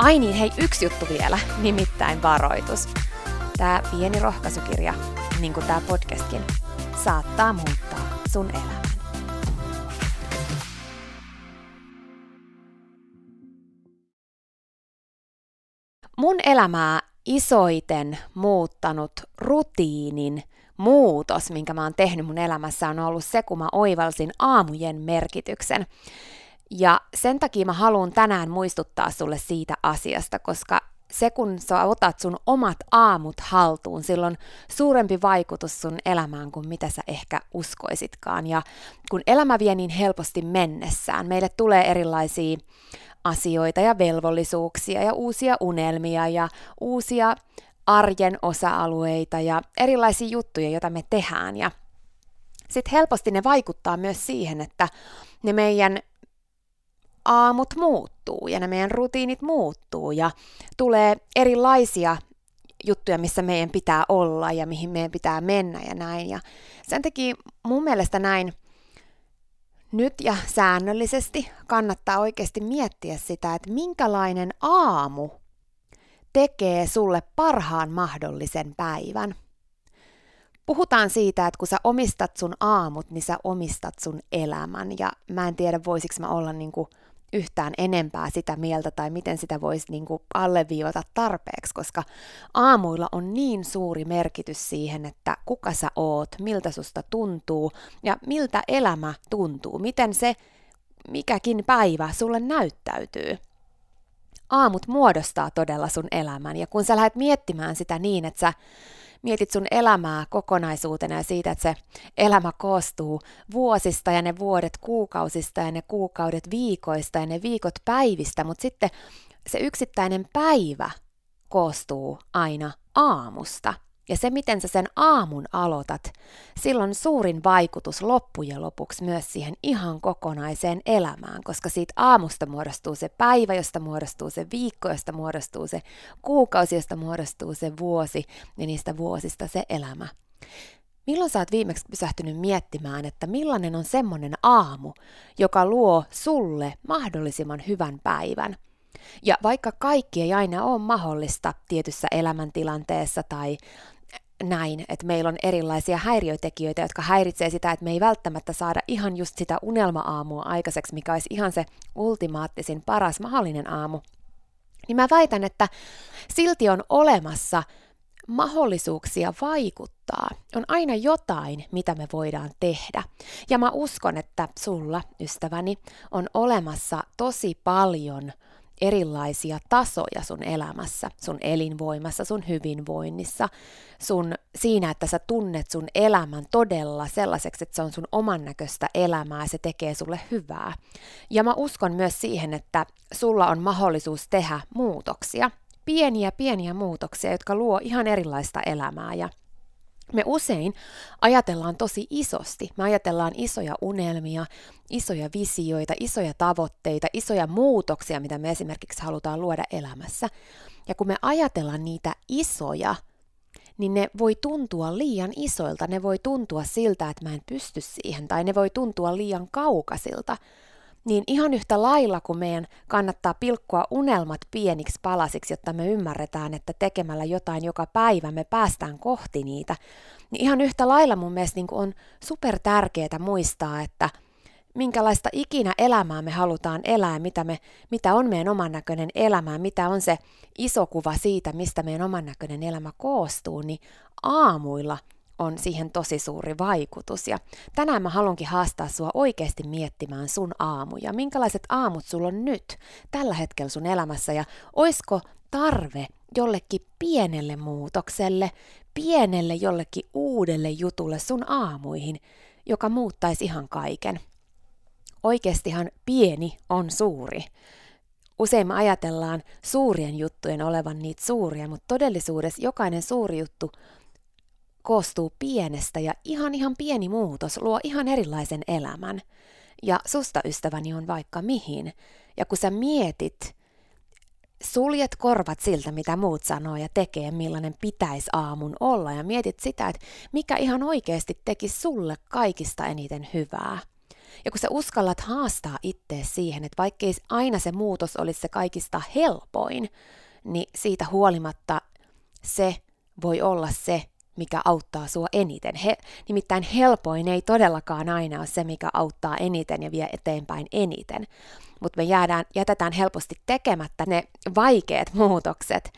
Ai niin, hei, yksi juttu vielä, nimittäin varoitus. Tämä pieni rohkaisukirja, niin kuin tämä podcastkin, saattaa muuttaa sun elämän. Mun elämää isoiten muuttanut rutiinin muutos, minkä mä oon tehnyt mun elämässä, on ollut se, kun mä oivalsin aamujen merkityksen. Ja sen takia mä haluan tänään muistuttaa sulle siitä asiasta, koska se kun sä otat sun omat aamut haltuun, silloin suurempi vaikutus sun elämään kuin mitä sä ehkä uskoisitkaan. Ja kun elämä vie niin helposti mennessään, meille tulee erilaisia asioita ja velvollisuuksia ja uusia unelmia ja uusia arjen osa-alueita ja erilaisia juttuja, joita me tehdään. Ja sitten helposti ne vaikuttaa myös siihen, että ne meidän aamut muuttuu ja ne meidän rutiinit muuttuu ja tulee erilaisia juttuja, missä meidän pitää olla ja mihin meidän pitää mennä ja näin. Ja sen takia mun mielestä näin nyt ja säännöllisesti kannattaa oikeasti miettiä sitä, että minkälainen aamu tekee sulle parhaan mahdollisen päivän. Puhutaan siitä, että kun sä omistat sun aamut, niin sä omistat sun elämän. Ja mä en tiedä, voisiko mä olla niin kuin yhtään enempää sitä mieltä tai miten sitä voisi niin kuin alleviivata tarpeeksi, koska aamuilla on niin suuri merkitys siihen, että kuka sä oot, miltä susta tuntuu ja miltä elämä tuntuu, miten se mikäkin päivä sulle näyttäytyy. Aamut muodostaa todella sun elämän ja kun sä lähdet miettimään sitä niin, että sä mietit sun elämää kokonaisuutena ja siitä, että se elämä koostuu vuosista ja ne vuodet kuukausista ja ne kuukaudet viikoista ja ne viikot päivistä, mutta sitten se yksittäinen päivä koostuu aina aamusta – ja se, miten sä sen aamun aloitat, silloin suurin vaikutus loppujen lopuksi myös siihen ihan kokonaiseen elämään, koska siitä aamusta muodostuu se päivä, josta muodostuu se viikko, josta muodostuu se kuukausi, josta muodostuu se vuosi ja niistä vuosista se elämä. Milloin sä oot viimeksi pysähtynyt miettimään, että millainen on semmoinen aamu, joka luo sulle mahdollisimman hyvän päivän – ja vaikka kaikki ei aina ole mahdollista tietyssä elämäntilanteessa tai näin, että meillä on erilaisia häiriötekijöitä, jotka häiritsee sitä, että me ei välttämättä saada ihan just sitä unelma-aamua aikaiseksi, mikä olisi ihan se ultimaattisin paras mahdollinen aamu, niin mä väitän, että silti on olemassa mahdollisuuksia vaikuttaa. On aina jotain, mitä me voidaan tehdä. Ja mä uskon, että sulla, ystäväni, on olemassa tosi paljon erilaisia tasoja sun elämässä, sun elinvoimassa, sun hyvinvoinnissa, sun siinä, että sä tunnet sun elämän todella sellaiseksi, että se on sun oman näköistä elämää, se tekee sulle hyvää. Ja mä uskon myös siihen, että sulla on mahdollisuus tehdä muutoksia pieniä pieniä muutoksia, jotka luo ihan erilaista elämää ja me usein ajatellaan tosi isosti. Me ajatellaan isoja unelmia, isoja visioita, isoja tavoitteita, isoja muutoksia, mitä me esimerkiksi halutaan luoda elämässä. Ja kun me ajatellaan niitä isoja, niin ne voi tuntua liian isoilta, ne voi tuntua siltä, että mä en pysty siihen, tai ne voi tuntua liian kaukaisilta niin ihan yhtä lailla kuin meidän kannattaa pilkkoa unelmat pieniksi palasiksi, jotta me ymmärretään, että tekemällä jotain joka päivä me päästään kohti niitä, niin ihan yhtä lailla mun mielestä niin on super tärkeää muistaa, että minkälaista ikinä elämää me halutaan elää, mitä, me, mitä on meidän oman näköinen elämä, mitä on se iso kuva siitä, mistä meidän oman näköinen elämä koostuu, niin aamuilla – on siihen tosi suuri vaikutus. Ja tänään mä haluankin haastaa sua oikeasti miettimään sun aamuja. Minkälaiset aamut sulla on nyt, tällä hetkellä sun elämässä, ja oisko tarve jollekin pienelle muutokselle, pienelle jollekin uudelle jutulle sun aamuihin, joka muuttaisi ihan kaiken. Oikeastihan pieni on suuri. Usein me ajatellaan suurien juttujen olevan niitä suuria, mutta todellisuudessa jokainen suuri juttu koostuu pienestä ja ihan ihan pieni muutos luo ihan erilaisen elämän. Ja susta ystäväni on vaikka mihin. Ja kun sä mietit, suljet korvat siltä, mitä muut sanoo ja tekee, millainen pitäisi aamun olla ja mietit sitä, että mikä ihan oikeasti teki sulle kaikista eniten hyvää. Ja kun sä uskallat haastaa ittees siihen, että vaikkei aina se muutos olisi se kaikista helpoin, niin siitä huolimatta se voi olla se, mikä auttaa sua eniten. He, nimittäin helpoin ei todellakaan aina ole se, mikä auttaa eniten ja vie eteenpäin eniten. Mutta me jäädään, jätetään helposti tekemättä ne vaikeat muutokset,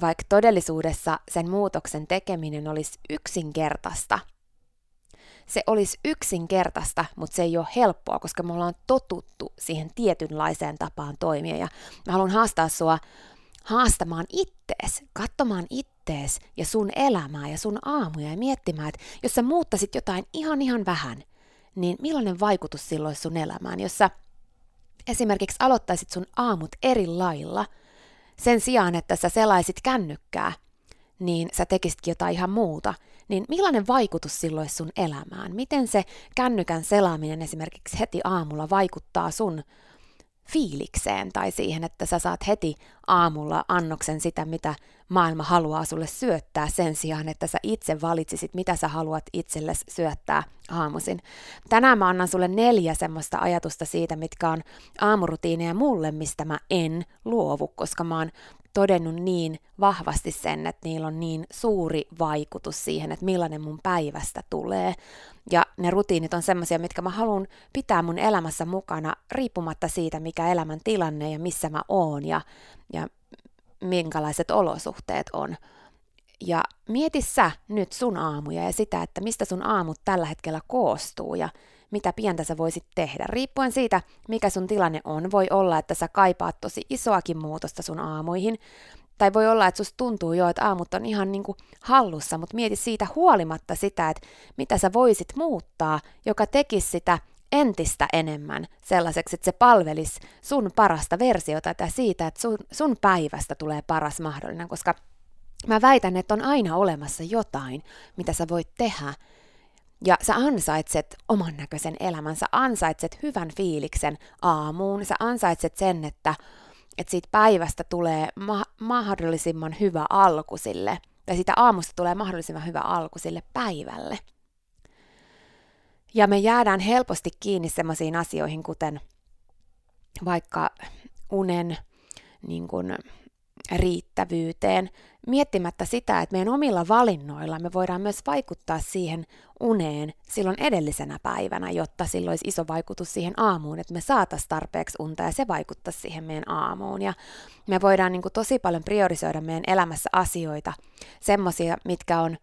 vaikka todellisuudessa sen muutoksen tekeminen olisi yksinkertaista. Se olisi yksinkertaista, mutta se ei ole helppoa, koska me ollaan totuttu siihen tietynlaiseen tapaan toimia. Ja mä haluan haastaa sua haastamaan ittees, katsomaan ittees ja sun elämää ja sun aamuja ja miettimään, että jos sä muuttasit jotain ihan ihan vähän, niin millainen vaikutus silloin sun elämään, jos sä esimerkiksi aloittaisit sun aamut eri lailla, sen sijaan, että sä selaisit kännykkää, niin sä tekisitkin jotain ihan muuta, niin millainen vaikutus silloin sun elämään? Miten se kännykän selaaminen esimerkiksi heti aamulla vaikuttaa sun fiilikseen tai siihen, että sä saat heti aamulla annoksen sitä, mitä maailma haluaa sulle syöttää sen sijaan, että sä itse valitsisit, mitä sä haluat itsellesi syöttää aamuisin. Tänään mä annan sulle neljä semmoista ajatusta siitä, mitkä on aamurutiineja mulle, mistä mä en luovu, koska mä oon todennut niin vahvasti sen, että niillä on niin suuri vaikutus siihen, että millainen mun päivästä tulee. Ja ne rutiinit on semmoisia, mitkä mä haluan pitää mun elämässä mukana riippumatta siitä, mikä elämän tilanne ja missä mä oon ja, ja minkälaiset olosuhteet on. Ja mieti sä nyt sun aamuja ja sitä, että mistä sun aamut tällä hetkellä koostuu ja mitä pientä sä voisit tehdä. Riippuen siitä, mikä sun tilanne on, voi olla, että sä kaipaat tosi isoakin muutosta sun aamuihin. Tai voi olla, että susta tuntuu jo, että aamut on ihan niin kuin hallussa, mutta mieti siitä huolimatta sitä, että mitä sä voisit muuttaa, joka tekisi sitä entistä enemmän sellaiseksi, että se palvelisi sun parasta versiota tai siitä, että sun, sun päivästä tulee paras mahdollinen, koska mä väitän, että on aina olemassa jotain, mitä sä voit tehdä, ja sä ansaitset oman näköisen elämän, sä ansaitset hyvän fiiliksen aamuun, sä ansaitset sen, että, että siitä päivästä tulee ma- mahdollisimman hyvä alku sille, tai siitä aamusta tulee mahdollisimman hyvä alku sille päivälle. Ja me jäädään helposti kiinni sellaisiin asioihin, kuten vaikka unen niin kuin, riittävyyteen, miettimättä sitä, että meidän omilla valinnoilla me voidaan myös vaikuttaa siihen uneen silloin edellisenä päivänä, jotta sillä olisi iso vaikutus siihen aamuun, että me saataisiin tarpeeksi unta ja se vaikuttaa siihen meidän aamuun. Ja me voidaan niin kuin tosi paljon priorisoida meidän elämässä asioita, semmoisia, mitkä on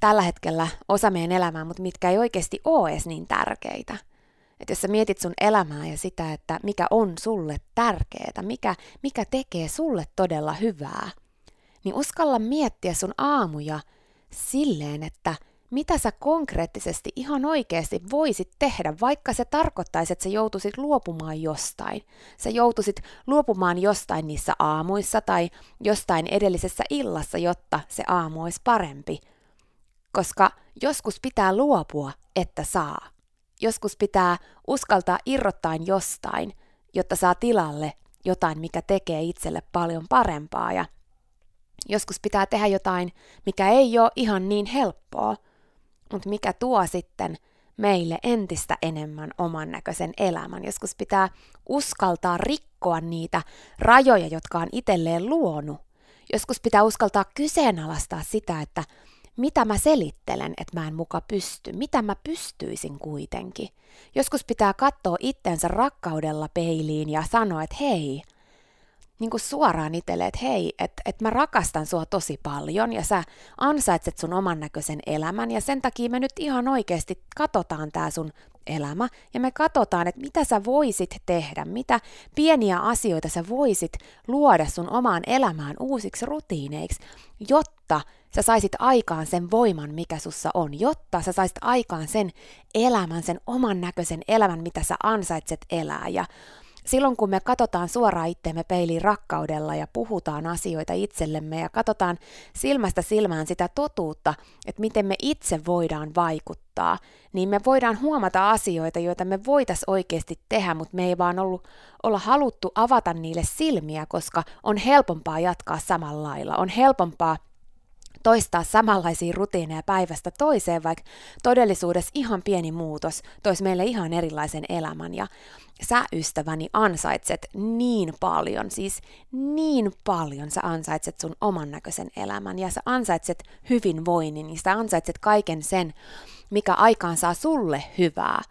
tällä hetkellä osa meidän elämää, mutta mitkä ei oikeasti ole edes niin tärkeitä. Että jos sä mietit sun elämää ja sitä, että mikä on sulle tärkeää, mikä, mikä tekee sulle todella hyvää, niin uskalla miettiä sun aamuja silleen, että mitä sä konkreettisesti ihan oikeasti voisit tehdä, vaikka se tarkoittaisi, että sä joutuisit luopumaan jostain. Sä joutuisit luopumaan jostain niissä aamuissa tai jostain edellisessä illassa, jotta se aamu olisi parempi. Koska joskus pitää luopua, että saa. Joskus pitää uskaltaa irrottaa jostain, jotta saa tilalle jotain, mikä tekee itselle paljon parempaa. Ja joskus pitää tehdä jotain, mikä ei ole ihan niin helppoa, mutta mikä tuo sitten meille entistä enemmän oman näköisen elämän. Joskus pitää uskaltaa rikkoa niitä rajoja, jotka on itselleen luonut. Joskus pitää uskaltaa kyseenalaistaa sitä, että mitä mä selittelen, että mä en muka pysty, mitä mä pystyisin kuitenkin. Joskus pitää katsoa itsensä rakkaudella peiliin ja sanoa, että hei, niin kuin suoraan itselle, että hei, että et mä rakastan sua tosi paljon ja sä ansaitset sun oman näköisen elämän ja sen takia me nyt ihan oikeasti katsotaan tää sun elämä ja me katsotaan, että mitä sä voisit tehdä, mitä pieniä asioita sä voisit luoda sun omaan elämään uusiksi rutiineiksi, jotta sä saisit aikaan sen voiman, mikä sussa on, jotta sä saisit aikaan sen elämän, sen oman näköisen elämän, mitä sä ansaitset elää. Ja silloin kun me katsotaan suoraan itteemme peiliin rakkaudella ja puhutaan asioita itsellemme ja katsotaan silmästä silmään sitä totuutta, että miten me itse voidaan vaikuttaa, niin me voidaan huomata asioita, joita me voitaisiin oikeasti tehdä, mutta me ei vaan ollut, olla haluttu avata niille silmiä, koska on helpompaa jatkaa samalla lailla, on helpompaa toistaa samanlaisia rutiineja päivästä toiseen, vaikka todellisuudessa ihan pieni muutos toisi meille ihan erilaisen elämän. Ja sä ystäväni ansaitset niin paljon, siis niin paljon sä ansaitset sun oman näköisen elämän ja sä ansaitset hyvinvoinnin ja sä ansaitset kaiken sen, mikä aikaan saa sulle hyvää.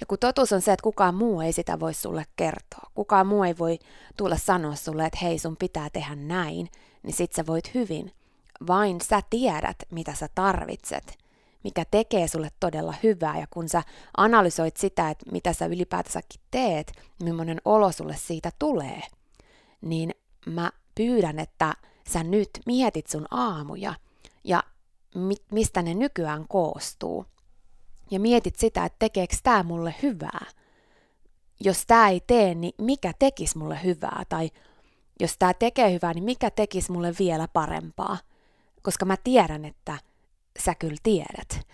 Ja kun totuus on se, että kukaan muu ei sitä voi sulle kertoa, kukaan muu ei voi tulla sanoa sulle, että hei sun pitää tehdä näin, niin sit sä voit hyvin vain sä tiedät, mitä sä tarvitset, mikä tekee sulle todella hyvää. Ja kun sä analysoit sitä, että mitä sä ylipäätänsäkin teet, millainen olo sulle siitä tulee, niin mä pyydän, että sä nyt mietit sun aamuja ja mi- mistä ne nykyään koostuu. Ja mietit sitä, että tekeekö tämä mulle hyvää. Jos tämä ei tee, niin mikä tekisi mulle hyvää? Tai jos tämä tekee hyvää, niin mikä tekisi mulle vielä parempaa? Koska mä tiedän, että sä kyllä tiedät.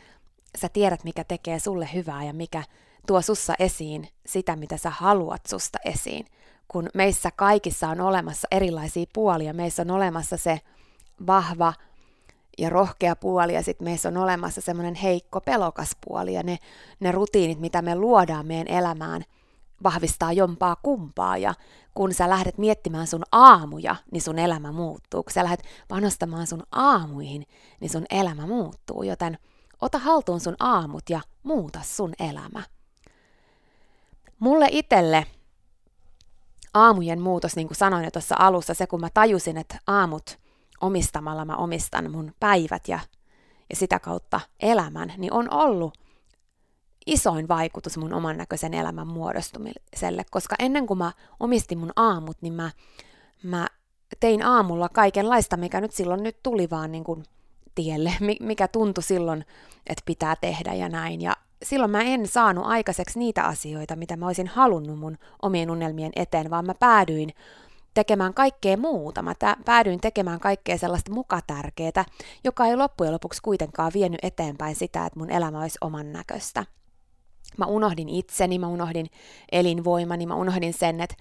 Sä tiedät, mikä tekee sulle hyvää ja mikä tuo sussa esiin sitä, mitä sä haluat susta esiin. Kun meissä kaikissa on olemassa erilaisia puolia, meissä on olemassa se vahva ja rohkea puoli ja sitten meissä on olemassa semmoinen heikko, pelokas puoli ja ne, ne rutiinit, mitä me luodaan meidän elämään – vahvistaa jompaa kumpaa ja kun sä lähdet miettimään sun aamuja, niin sun elämä muuttuu. Kun sä lähdet panostamaan sun aamuihin, niin sun elämä muuttuu. Joten ota haltuun sun aamut ja muuta sun elämä. Mulle itelle aamujen muutos, niin kuin sanoin jo tuossa alussa, se kun mä tajusin, että aamut omistamalla mä omistan mun päivät ja, ja sitä kautta elämän, niin on ollut isoin vaikutus mun oman näköisen elämän muodostumiselle, koska ennen kuin mä omistin mun aamut, niin mä, mä tein aamulla kaikenlaista, mikä nyt silloin nyt tuli vaan niin kuin tielle, mikä tuntui silloin, että pitää tehdä ja näin. Ja silloin mä en saanut aikaiseksi niitä asioita, mitä mä olisin halunnut mun omien unelmien eteen, vaan mä päädyin tekemään kaikkea muuta. Mä päädyin tekemään kaikkea sellaista mukatärkeää, joka ei loppujen lopuksi kuitenkaan vienyt eteenpäin sitä, että mun elämä olisi oman näköistä. Mä unohdin itseni, mä unohdin elinvoimani, mä unohdin sen, että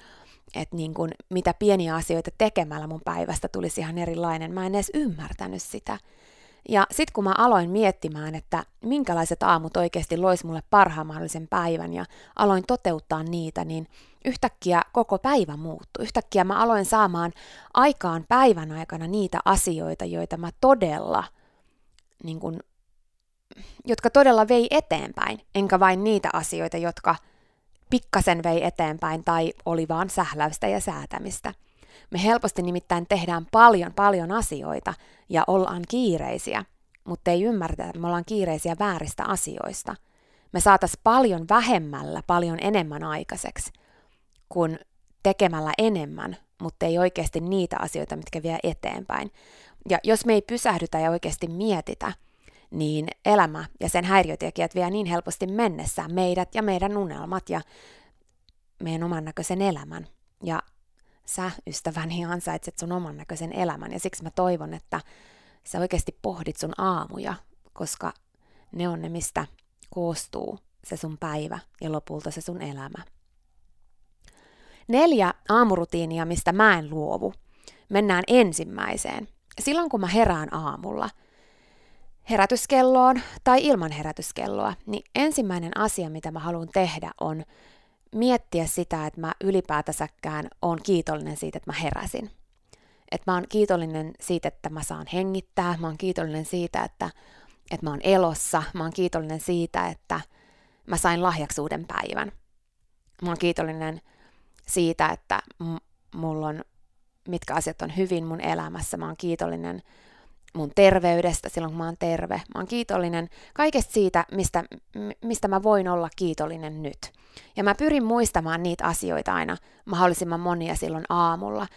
että niin kun, mitä pieniä asioita tekemällä mun päivästä tulisi ihan erilainen. Mä en edes ymmärtänyt sitä. Ja sitten kun mä aloin miettimään, että minkälaiset aamut oikeasti lois mulle parhaan mahdollisen päivän ja aloin toteuttaa niitä, niin yhtäkkiä koko päivä muuttui. Yhtäkkiä mä aloin saamaan aikaan päivän aikana niitä asioita, joita mä todella, niin kun, jotka todella vei eteenpäin, enkä vain niitä asioita, jotka pikkasen vei eteenpäin tai oli vaan sähläystä ja säätämistä. Me helposti nimittäin tehdään paljon, paljon asioita ja ollaan kiireisiä, mutta ei ymmärretä, että me ollaan kiireisiä vääristä asioista. Me saatas paljon vähemmällä paljon enemmän aikaiseksi kuin tekemällä enemmän, mutta ei oikeasti niitä asioita, mitkä vie eteenpäin. Ja jos me ei pysähdytä ja oikeasti mietitä, niin elämä ja sen häiriötekijät vie niin helposti mennessään meidät ja meidän unelmat ja meidän oman näköisen elämän. Ja sä, ystäväni, ansaitset sun oman näköisen elämän ja siksi mä toivon, että sä oikeasti pohdit sun aamuja, koska ne on ne, mistä koostuu se sun päivä ja lopulta se sun elämä. Neljä aamurutiinia, mistä mä en luovu. Mennään ensimmäiseen. Silloin kun mä herään aamulla, herätyskelloon tai ilman herätyskelloa, niin ensimmäinen asia, mitä mä haluan tehdä, on miettiä sitä, että mä ylipäätänsäkään oon kiitollinen siitä, että mä heräsin. Että mä oon kiitollinen siitä, että mä saan hengittää, mä oon kiitollinen siitä, että, että mä oon elossa, mä oon kiitollinen siitä, että mä sain lahjaksuuden päivän. Mä oon kiitollinen siitä, että m- mulla on, mitkä asiat on hyvin mun elämässä. Mä oon kiitollinen mun terveydestä silloin, kun mä oon terve. Mä oon kiitollinen kaikesta siitä, mistä, mistä mä voin olla kiitollinen nyt. Ja mä pyrin muistamaan niitä asioita aina mahdollisimman monia silloin aamulla.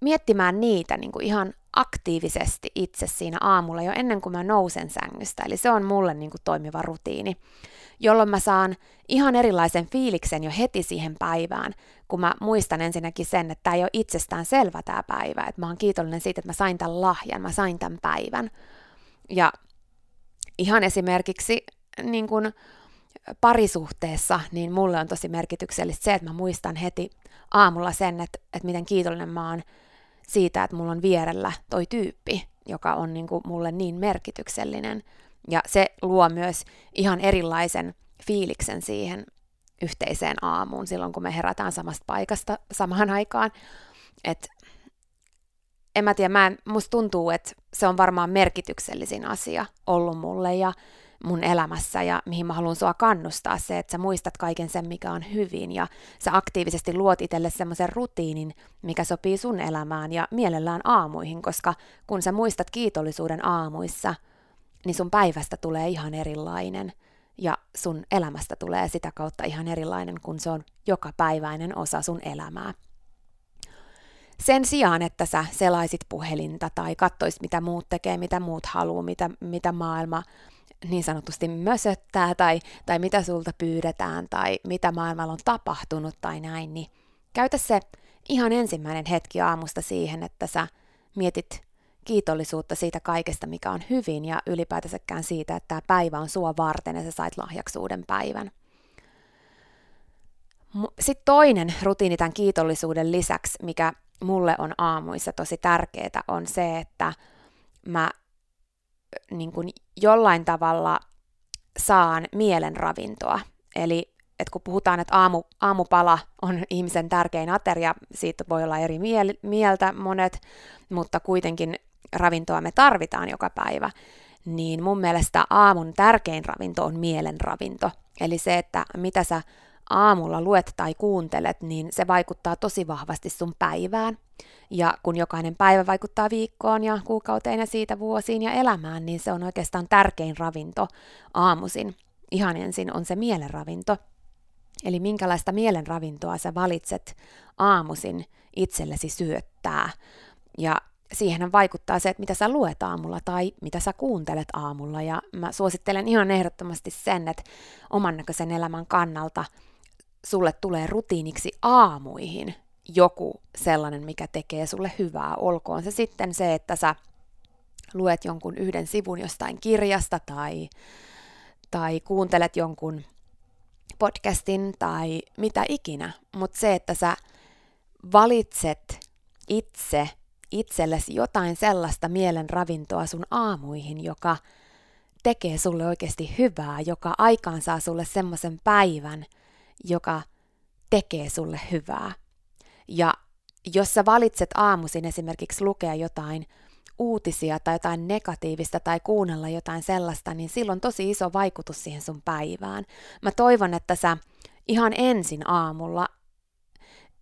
Miettimään niitä niin kuin ihan aktiivisesti itse siinä aamulla jo ennen kuin mä nousen sängystä. Eli se on mulle niin kuin toimiva rutiini, jolloin mä saan ihan erilaisen fiiliksen jo heti siihen päivään, kun mä muistan ensinnäkin sen, että tämä ei ole itsestään selvä tämä päivä, että mä oon kiitollinen siitä, että mä sain tämän lahjan, mä sain tämän päivän. Ja ihan esimerkiksi niin kuin parisuhteessa, niin mulle on tosi merkityksellistä se, että mä muistan heti aamulla sen, että, että miten kiitollinen mä oon siitä, että mulla on vierellä toi tyyppi, joka on niin kuin mulle niin merkityksellinen. Ja se luo myös ihan erilaisen fiiliksen siihen yhteiseen aamuun silloin, kun me herätään samasta paikasta samaan aikaan. Et en mä tiedä, mä en, musta tuntuu, että se on varmaan merkityksellisin asia ollut mulle ja mun elämässä ja mihin mä haluan sua kannustaa se, että sä muistat kaiken sen, mikä on hyvin ja sä aktiivisesti luot itselle semmoisen rutiinin, mikä sopii sun elämään ja mielellään aamuihin, koska kun sä muistat kiitollisuuden aamuissa, niin sun päivästä tulee ihan erilainen ja sun elämästä tulee sitä kautta ihan erilainen, kun se on joka päiväinen osa sun elämää. Sen sijaan, että sä selaisit puhelinta tai kattoisit, mitä muut tekee, mitä muut haluaa, mitä, mitä maailma niin sanotusti mösöttää tai, tai mitä sulta pyydetään tai mitä maailmalla on tapahtunut tai näin, niin käytä se ihan ensimmäinen hetki aamusta siihen, että sä mietit kiitollisuutta siitä kaikesta, mikä on hyvin ja ylipäätänsäkään siitä, että tämä päivä on sua varten ja sä sait lahjaksuuden päivän. Sitten toinen rutiini tämän kiitollisuuden lisäksi, mikä mulle on aamuissa tosi tärkeää, on se, että mä niin kuin jollain tavalla saan mielen ravintoa. Eli että kun puhutaan, että aamu, aamupala on ihmisen tärkein ateria, siitä voi olla eri miel- mieltä monet, mutta kuitenkin ravintoa me tarvitaan joka päivä, niin mun mielestä aamun tärkein ravinto on mielen ravinto. Eli se, että mitä sä aamulla luet tai kuuntelet, niin se vaikuttaa tosi vahvasti sun päivään. Ja kun jokainen päivä vaikuttaa viikkoon ja kuukauteen ja siitä vuosiin ja elämään, niin se on oikeastaan tärkein ravinto aamuisin. Ihan ensin on se mielenravinto. Eli minkälaista mielenravintoa sä valitset aamuisin itsellesi syöttää. Ja siihen vaikuttaa se, että mitä sä luet aamulla tai mitä sä kuuntelet aamulla. Ja mä suosittelen ihan ehdottomasti sen, että oman näköisen elämän kannalta sulle tulee rutiiniksi aamuihin joku sellainen, mikä tekee sulle hyvää. Olkoon se sitten se, että sä luet jonkun yhden sivun jostain kirjasta tai, tai kuuntelet jonkun podcastin tai mitä ikinä, mutta se, että sä valitset itse itsellesi jotain sellaista mielen ravintoa sun aamuihin, joka tekee sulle oikeasti hyvää, joka aikaansaa sulle semmoisen päivän, joka tekee sulle hyvää. Ja jos sä valitset aamuisin esimerkiksi lukea jotain uutisia tai jotain negatiivista tai kuunnella jotain sellaista, niin silloin tosi iso vaikutus siihen sun päivään. Mä toivon, että sä ihan ensin aamulla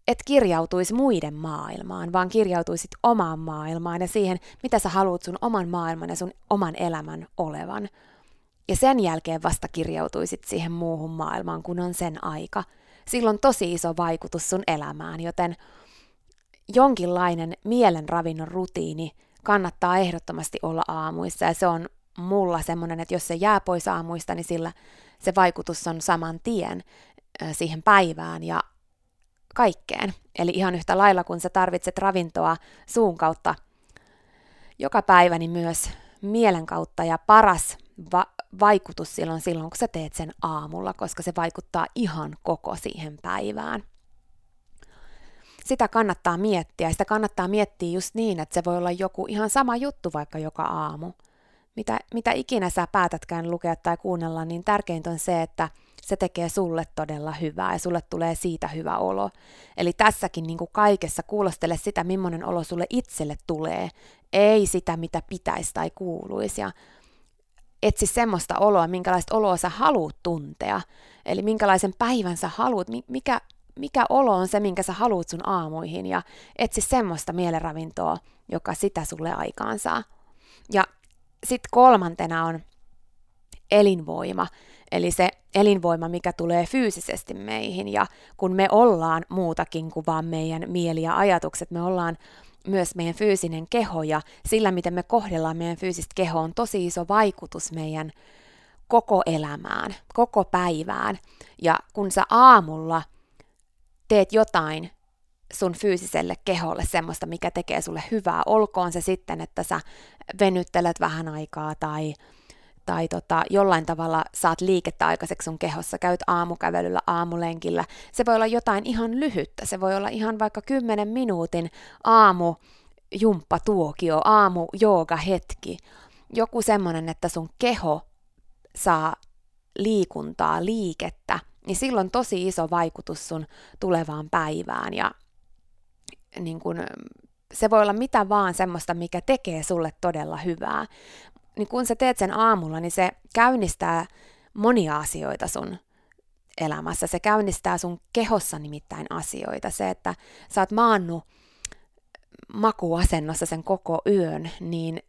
et kirjautuisi muiden maailmaan, vaan kirjautuisit omaan maailmaan ja siihen, mitä sä haluat sun oman maailman ja sun oman elämän olevan. Ja sen jälkeen vasta kirjautuisit siihen muuhun maailmaan, kun on sen aika. Silloin tosi iso vaikutus sun elämään, joten jonkinlainen mielenravinnon rutiini kannattaa ehdottomasti olla aamuissa ja se on mulla semmoinen, että jos se jää pois aamuista, niin sillä se vaikutus on saman tien siihen päivään ja kaikkeen. Eli ihan yhtä lailla, kun sä tarvitset ravintoa suun kautta joka päivä, niin myös mielen kautta ja paras va- vaikutus silloin silloin, kun sä teet sen aamulla, koska se vaikuttaa ihan koko siihen päivään. Sitä kannattaa miettiä. Sitä kannattaa miettiä just niin, että se voi olla joku ihan sama juttu vaikka joka aamu. Mitä, mitä ikinä sä päätätkään lukea tai kuunnella, niin tärkeintä on se, että – se tekee sulle todella hyvää ja sulle tulee siitä hyvä olo. Eli tässäkin niin kuin kaikessa kuulostele sitä, millainen olo sulle itselle tulee, ei sitä, mitä pitäisi tai kuuluisi. Ja etsi semmoista oloa, minkälaista oloa sä haluat tuntea. Eli minkälaisen päivän sä haluat, mikä, mikä olo on se, minkä sä haluat sun aamuihin. Ja etsi semmoista mielenravintoa, joka sitä sulle aikaansaa. Ja sitten kolmantena on elinvoima. Eli se elinvoima, mikä tulee fyysisesti meihin. Ja kun me ollaan muutakin kuin vaan meidän mieli ja ajatukset, me ollaan myös meidän fyysinen keho ja sillä, miten me kohdellaan meidän fyysistä kehoa, on tosi iso vaikutus meidän koko elämään, koko päivään. Ja kun sä aamulla teet jotain sun fyysiselle keholle semmoista, mikä tekee sulle hyvää, olkoon se sitten, että sä venyttelet vähän aikaa tai tai tota, jollain tavalla saat liikettä aikaiseksi sun kehossa, käyt aamukävelyllä, aamulenkillä. Se voi olla jotain ihan lyhyttä, se voi olla ihan vaikka 10 minuutin aamu jumppatuokio, aamu jooga hetki. Joku semmoinen, että sun keho saa liikuntaa, liikettä, niin silloin tosi iso vaikutus sun tulevaan päivään ja niin kun, se voi olla mitä vaan semmoista, mikä tekee sulle todella hyvää niin kun sä teet sen aamulla, niin se käynnistää monia asioita sun elämässä. Se käynnistää sun kehossa nimittäin asioita. Se, että sä oot maannut makuasennossa sen koko yön, niin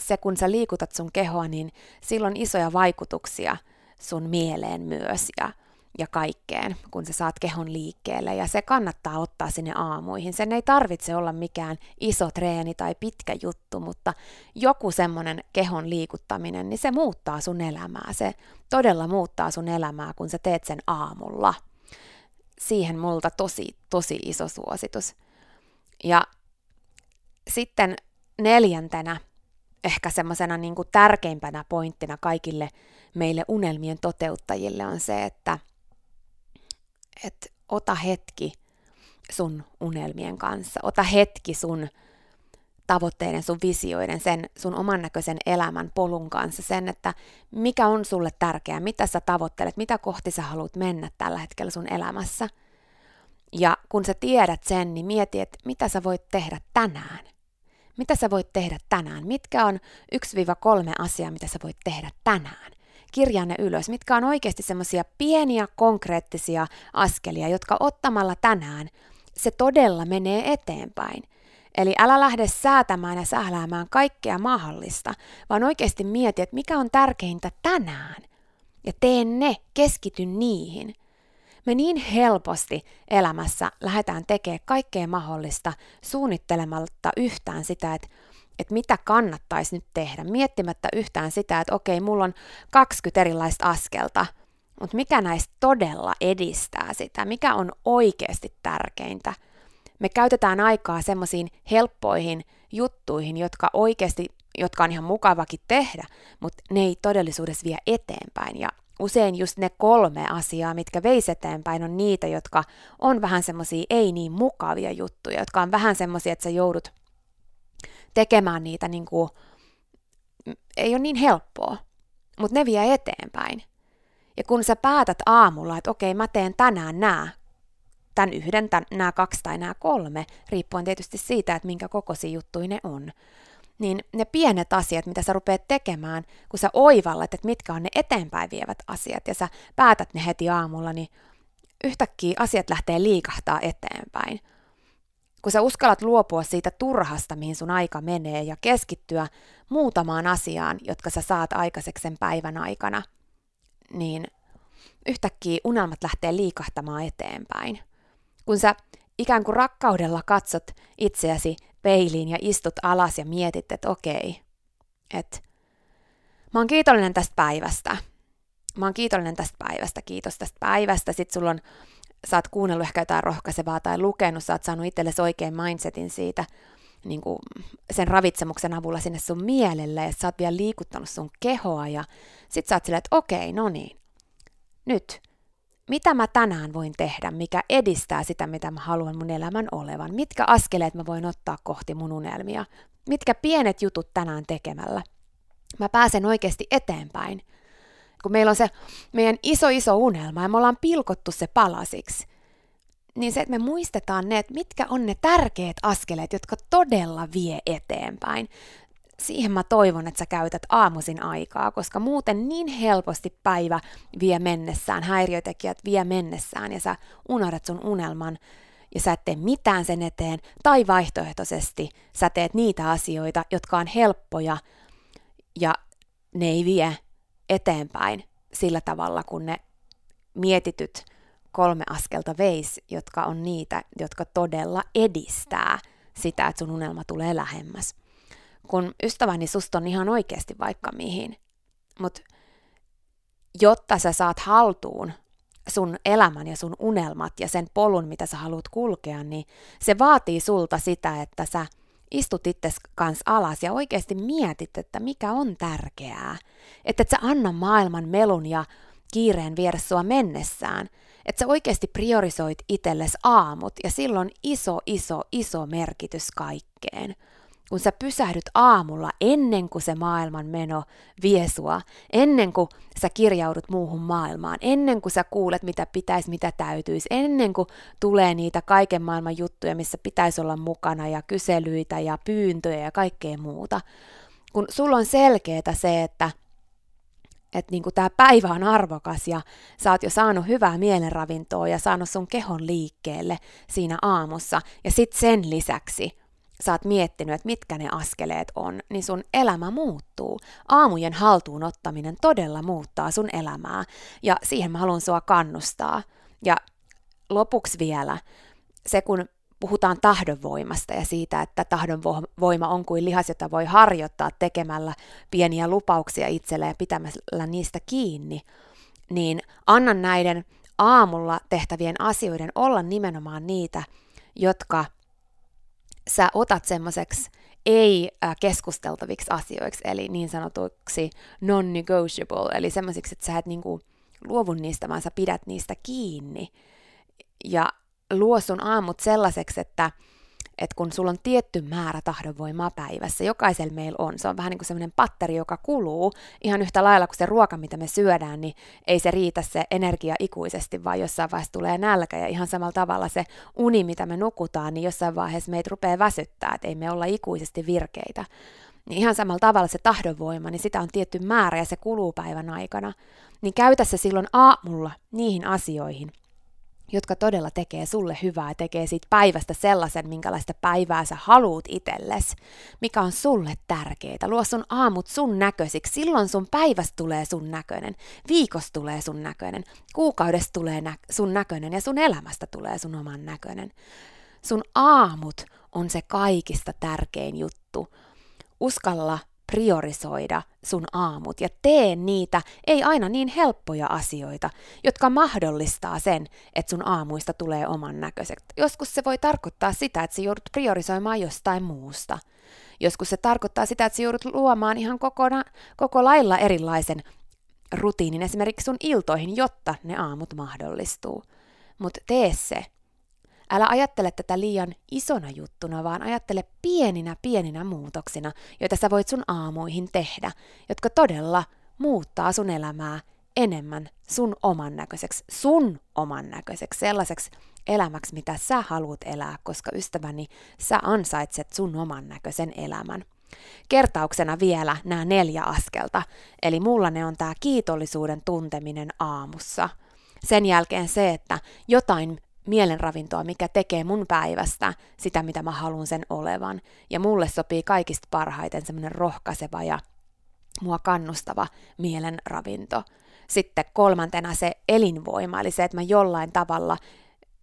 se kun sä liikutat sun kehoa, niin silloin isoja vaikutuksia sun mieleen myös. Ja ja kaikkeen, kun sä saat kehon liikkeelle, ja se kannattaa ottaa sinne aamuihin. Sen ei tarvitse olla mikään iso treeni tai pitkä juttu, mutta joku semmoinen kehon liikuttaminen, niin se muuttaa sun elämää. Se todella muuttaa sun elämää, kun sä teet sen aamulla. Siihen multa tosi, tosi iso suositus. Ja sitten neljäntenä, ehkä semmoisena niin tärkeimpänä pointtina kaikille meille unelmien toteuttajille on se, että – että ota hetki sun unelmien kanssa, ota hetki sun tavoitteiden, sun visioiden, sen sun oman näköisen elämän polun kanssa, sen, että mikä on sulle tärkeää, mitä sä tavoittelet, mitä kohti sä haluat mennä tällä hetkellä sun elämässä. Ja kun sä tiedät sen, niin mieti, että mitä sä voit tehdä tänään. Mitä sä voit tehdä tänään? Mitkä on 1-3 asiaa, mitä sä voit tehdä tänään? Kirjaa ne ylös, mitkä on oikeasti semmoisia pieniä konkreettisia askelia, jotka ottamalla tänään se todella menee eteenpäin. Eli älä lähde säätämään ja sähläämään kaikkea mahdollista, vaan oikeasti mieti, että mikä on tärkeintä tänään. Ja tee ne, keskity niihin. Me niin helposti elämässä lähdetään tekemään kaikkea mahdollista suunnittelematta yhtään sitä, että että mitä kannattaisi nyt tehdä, miettimättä yhtään sitä, että okei, mulla on 20 erilaista askelta, mutta mikä näistä todella edistää sitä, mikä on oikeasti tärkeintä. Me käytetään aikaa semmoisiin helppoihin juttuihin, jotka oikeasti, jotka on ihan mukavakin tehdä, mutta ne ei todellisuudessa vie eteenpäin. Ja usein just ne kolme asiaa, mitkä veis eteenpäin, on niitä, jotka on vähän semmoisia ei niin mukavia juttuja, jotka on vähän semmoisia, että sä joudut tekemään niitä niin kuin, ei ole niin helppoa, mutta ne vie eteenpäin. Ja kun sä päätät aamulla, että okei, mä teen tänään nämä, tämän yhden, tämän, nämä kaksi tai nämä kolme, riippuen tietysti siitä, että minkä kokoisia juttuja ne on, niin ne pienet asiat, mitä sä rupeat tekemään, kun sä oivallat, että mitkä on ne eteenpäin vievät asiat, ja sä päätät ne heti aamulla, niin yhtäkkiä asiat lähtee liikahtaa eteenpäin. Kun sä uskallat luopua siitä turhasta, mihin sun aika menee, ja keskittyä muutamaan asiaan, jotka sä saat aikaiseksi sen päivän aikana, niin yhtäkkiä unelmat lähtee liikahtamaan eteenpäin. Kun sä ikään kuin rakkaudella katsot itseäsi peiliin ja istut alas ja mietit, että okei, että mä oon kiitollinen tästä päivästä. Mä oon kiitollinen tästä päivästä, kiitos tästä päivästä. Sitten sulla on, sä oot kuunnellut ehkä jotain rohkaisevaa tai lukenut, sä oot saanut itsellesi oikein mindsetin siitä, niin kuin sen ravitsemuksen avulla sinne sun mielelle, ja sä oot vielä liikuttanut sun kehoa, ja sit sä oot silleen, että okei, no niin, nyt, mitä mä tänään voin tehdä, mikä edistää sitä, mitä mä haluan mun elämän olevan, mitkä askeleet mä voin ottaa kohti mun unelmia, mitkä pienet jutut tänään tekemällä. Mä pääsen oikeasti eteenpäin. Kun meillä on se meidän iso iso unelma ja me ollaan pilkottu se palasiksi, niin se, että me muistetaan ne, että mitkä on ne tärkeät askeleet, jotka todella vie eteenpäin. Siihen mä toivon, että sä käytät aamuisin aikaa, koska muuten niin helposti päivä vie mennessään, häiriötekijät vie mennessään ja sä unohdat sun unelman ja sä et tee mitään sen eteen, tai vaihtoehtoisesti sä teet niitä asioita, jotka on helppoja ja ne ei vie eteenpäin sillä tavalla, kun ne mietityt kolme askelta veis, jotka on niitä, jotka todella edistää sitä, että sun unelma tulee lähemmäs. Kun ystäväni susta on ihan oikeasti vaikka mihin, mutta jotta sä saat haltuun sun elämän ja sun unelmat ja sen polun, mitä sä haluat kulkea, niin se vaatii sulta sitä, että sä istut itses kanssa alas ja oikeasti mietit, että mikä on tärkeää. Että et sä anna maailman melun ja kiireen viedä sua mennessään, että sä oikeasti priorisoit itsellesi aamut ja silloin iso, iso, iso merkitys kaikkeen. Kun sä pysähdyt aamulla ennen kuin se maailman meno vie sua, ennen kuin sä kirjaudut muuhun maailmaan, ennen kuin sä kuulet mitä pitäisi, mitä täytyisi, ennen kuin tulee niitä kaiken maailman juttuja, missä pitäisi olla mukana ja kyselyitä ja pyyntöjä ja kaikkea muuta. Kun sulla on selkeää se, että että niin tämä päivä on arvokas ja sä oot jo saanut hyvää mielenravintoa ja saanut sun kehon liikkeelle siinä aamussa. Ja sitten sen lisäksi sä oot miettinyt, että mitkä ne askeleet on, niin sun elämä muuttuu. Aamujen haltuun ottaminen todella muuttaa sun elämää ja siihen mä haluan sua kannustaa. Ja lopuksi vielä, se kun puhutaan tahdonvoimasta ja siitä, että tahdonvoima on kuin lihas, jota voi harjoittaa tekemällä pieniä lupauksia itselle ja pitämällä niistä kiinni, niin annan näiden aamulla tehtävien asioiden olla nimenomaan niitä, jotka sä otat semmoiseksi ei-keskusteltaviksi asioiksi, eli niin sanotuksi non-negotiable, eli semmoisiksi, että sä et niinku luovu niistä, vaan sä pidät niistä kiinni. Ja luo sun aamut sellaiseksi, että, että kun sulla on tietty määrä tahdonvoimaa päivässä, jokaisella meillä on, se on vähän niin kuin semmoinen patteri, joka kuluu ihan yhtä lailla kuin se ruoka, mitä me syödään, niin ei se riitä se energia ikuisesti, vaan jossain vaiheessa tulee nälkä ja ihan samalla tavalla se uni, mitä me nukutaan, niin jossain vaiheessa meitä rupeaa väsyttää, että ei me olla ikuisesti virkeitä. Niin ihan samalla tavalla se tahdonvoima, niin sitä on tietty määrä ja se kuluu päivän aikana. Niin käytä se silloin aamulla niihin asioihin, jotka todella tekee sulle hyvää tekee siitä päivästä sellaisen, minkälaista päivää sä haluut itsellesi, mikä on sulle tärkeää. Luo sun aamut sun näköisiksi, silloin sun päivästä tulee sun näköinen, viikosta tulee sun näköinen, kuukaudesta tulee nä- sun näköinen ja sun elämästä tulee sun oman näköinen. Sun aamut on se kaikista tärkein juttu. Uskalla priorisoida sun aamut ja tee niitä ei aina niin helppoja asioita, jotka mahdollistaa sen, että sun aamuista tulee oman näköiset. Joskus se voi tarkoittaa sitä, että sä joudut priorisoimaan jostain muusta. Joskus se tarkoittaa sitä, että sä joudut luomaan ihan kokona, koko lailla erilaisen rutiinin esimerkiksi sun iltoihin, jotta ne aamut mahdollistuu. Mutta tee se. Älä ajattele tätä liian isona juttuna, vaan ajattele pieninä pieninä muutoksina, joita sä voit sun aamuihin tehdä, jotka todella muuttaa sun elämää enemmän sun oman näköiseksi, sun oman näköiseksi, sellaiseksi elämäksi, mitä sä haluat elää, koska ystäväni, sä ansaitset sun oman näköisen elämän. Kertauksena vielä nämä neljä askelta, eli mulla ne on tämä kiitollisuuden tunteminen aamussa. Sen jälkeen se, että jotain mielenravintoa, mikä tekee mun päivästä sitä, mitä mä haluan sen olevan. Ja mulle sopii kaikista parhaiten semmoinen rohkaiseva ja mua kannustava mielenravinto. Sitten kolmantena se elinvoima, eli se, että mä jollain tavalla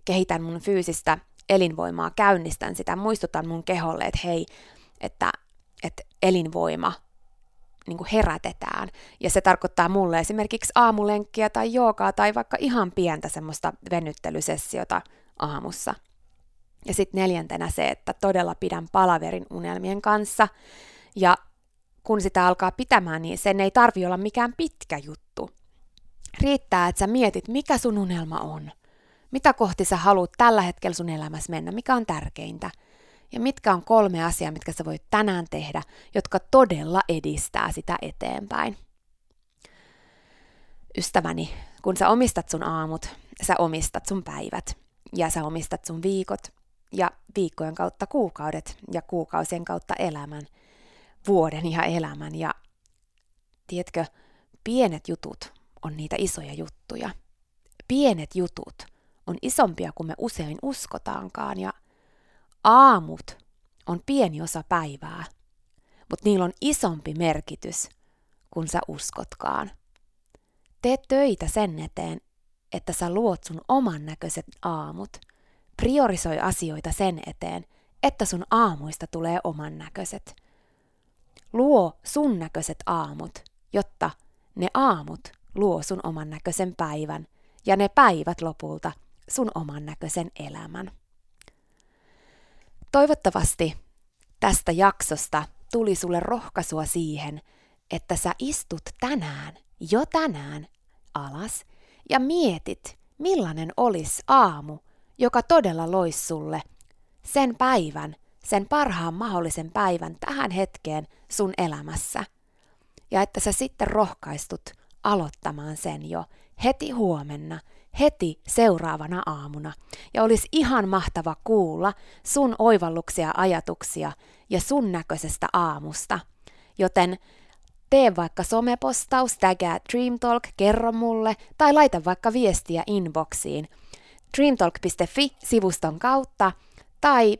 kehitän mun fyysistä elinvoimaa, käynnistän sitä, muistutan mun keholle, että hei, että, että elinvoima niin kuin herätetään. Ja se tarkoittaa mulle esimerkiksi aamulenkkiä tai joogaa tai vaikka ihan pientä semmoista venyttelysessiota aamussa. Ja sitten neljäntenä se, että todella pidän palaverin unelmien kanssa. Ja kun sitä alkaa pitämään, niin sen ei tarvi olla mikään pitkä juttu. Riittää, että sä mietit, mikä sun unelma on. Mitä kohti sä haluat tällä hetkellä sun elämässä mennä, mikä on tärkeintä. Ja mitkä on kolme asiaa, mitkä sä voit tänään tehdä, jotka todella edistää sitä eteenpäin. Ystäväni, kun sä omistat sun aamut, sä omistat sun päivät ja sä omistat sun viikot ja viikkojen kautta kuukaudet ja kuukausien kautta elämän, vuoden ja elämän ja tiedätkö, pienet jutut on niitä isoja juttuja. Pienet jutut on isompia kuin me usein uskotaankaan ja aamut on pieni osa päivää, mutta niillä on isompi merkitys kuin sä uskotkaan. Tee töitä sen eteen, että sä luot sun oman näköiset aamut. Priorisoi asioita sen eteen, että sun aamuista tulee oman näköiset. Luo sun näköiset aamut, jotta ne aamut luo sun oman näköisen päivän ja ne päivät lopulta sun oman näköisen elämän. Toivottavasti tästä jaksosta tuli sulle rohkaisua siihen, että sä istut tänään, jo tänään, alas ja mietit, millainen olisi aamu, joka todella lois sulle sen päivän, sen parhaan mahdollisen päivän tähän hetkeen sun elämässä. Ja että sä sitten rohkaistut aloittamaan sen jo heti huomenna heti seuraavana aamuna. Ja olisi ihan mahtava kuulla sun oivalluksia, ajatuksia ja sun näköisestä aamusta. Joten tee vaikka somepostaus, tägää Dreamtalk, kerro mulle tai laita vaikka viestiä inboxiin dreamtalk.fi-sivuston kautta tai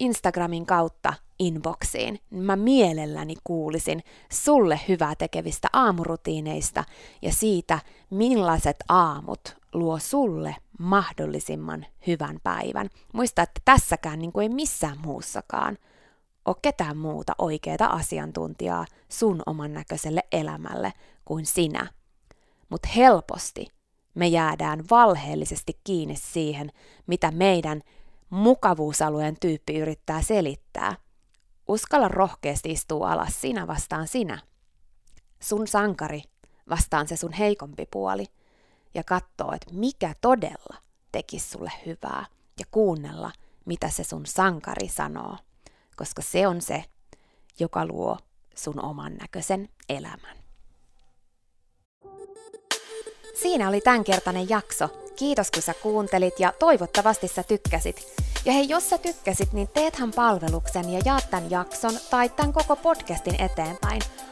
Instagramin kautta inboxiin. Mä mielelläni kuulisin sulle hyvää tekevistä aamurutiineista ja siitä, millaiset aamut luo sulle mahdollisimman hyvän päivän. Muista, että tässäkään niin kuin ei missään muussakaan ole ketään muuta oikeaa asiantuntijaa sun oman näköiselle elämälle kuin sinä. Mutta helposti me jäädään valheellisesti kiinni siihen, mitä meidän mukavuusalueen tyyppi yrittää selittää. Uskalla rohkeasti istua alas sinä vastaan sinä. Sun sankari vastaan se sun heikompi puoli – ja katsoa, että mikä todella tekisi sulle hyvää ja kuunnella, mitä se sun sankari sanoo, koska se on se, joka luo sun oman näköisen elämän. Siinä oli tämänkertainen jakso. Kiitos kun sä kuuntelit ja toivottavasti sä tykkäsit. Ja hei, jos sä tykkäsit, niin teethän palveluksen ja jaat tämän jakson tai tämän koko podcastin eteenpäin –